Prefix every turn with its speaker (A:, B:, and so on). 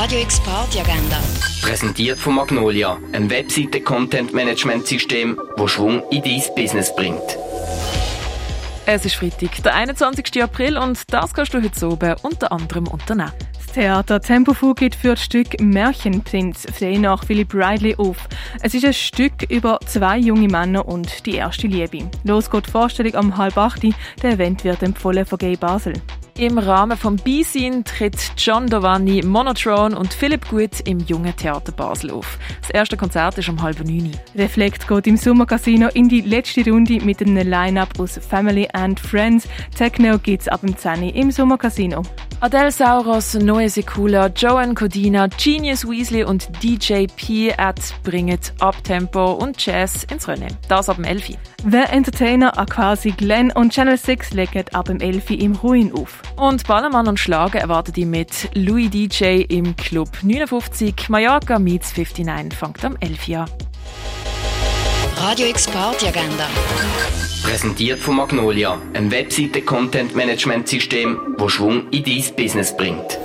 A: Radio X Party Agenda.
B: Präsentiert von Magnolia, einem Webseite-Content-Management-System, wo Schwung in dein Business bringt.
C: Es ist Freitag, der 21. April und das kannst du heute oben unter anderem unternehmen.
D: Das Theater Tempo geht für das Stück Märchenprinz frei nach Philip Riley auf. Es ist ein Stück über zwei junge Männer und die erste Liebe. Los geht die Vorstellung am halb acht. Der Event wird empfohlen von Gay Basel.
C: Im Rahmen vom B-Scene tritt John Dovani, Monotron und Philipp Gut im Jungen Theater Basel auf. Das erste Konzert ist um halb neun.
D: Reflekt geht im Sommercasino in die letzte Runde mit einem Line-Up aus Family and Friends. Techno gibt's ab dem 10 im Sommercasino.
C: Adele Sauros, Noe Sekula, Joanne Codina, Genius Weasley und DJ P. bringen Uptempo und Jazz ins Rennen. Das ab dem 11.
D: The Entertainer, Aquasi Glenn und Channel 6 legen ab dem 11 im Ruin auf.
C: Und Ballermann und Schlager erwartet ihr mit Louis DJ im Club 59. Mallorca meets 59 fängt am 11 an.
A: Radio X Party Agenda.
B: Präsentiert von Magnolia, einem Webseite-Content-Management-System, wo Schwung in dein Business bringt.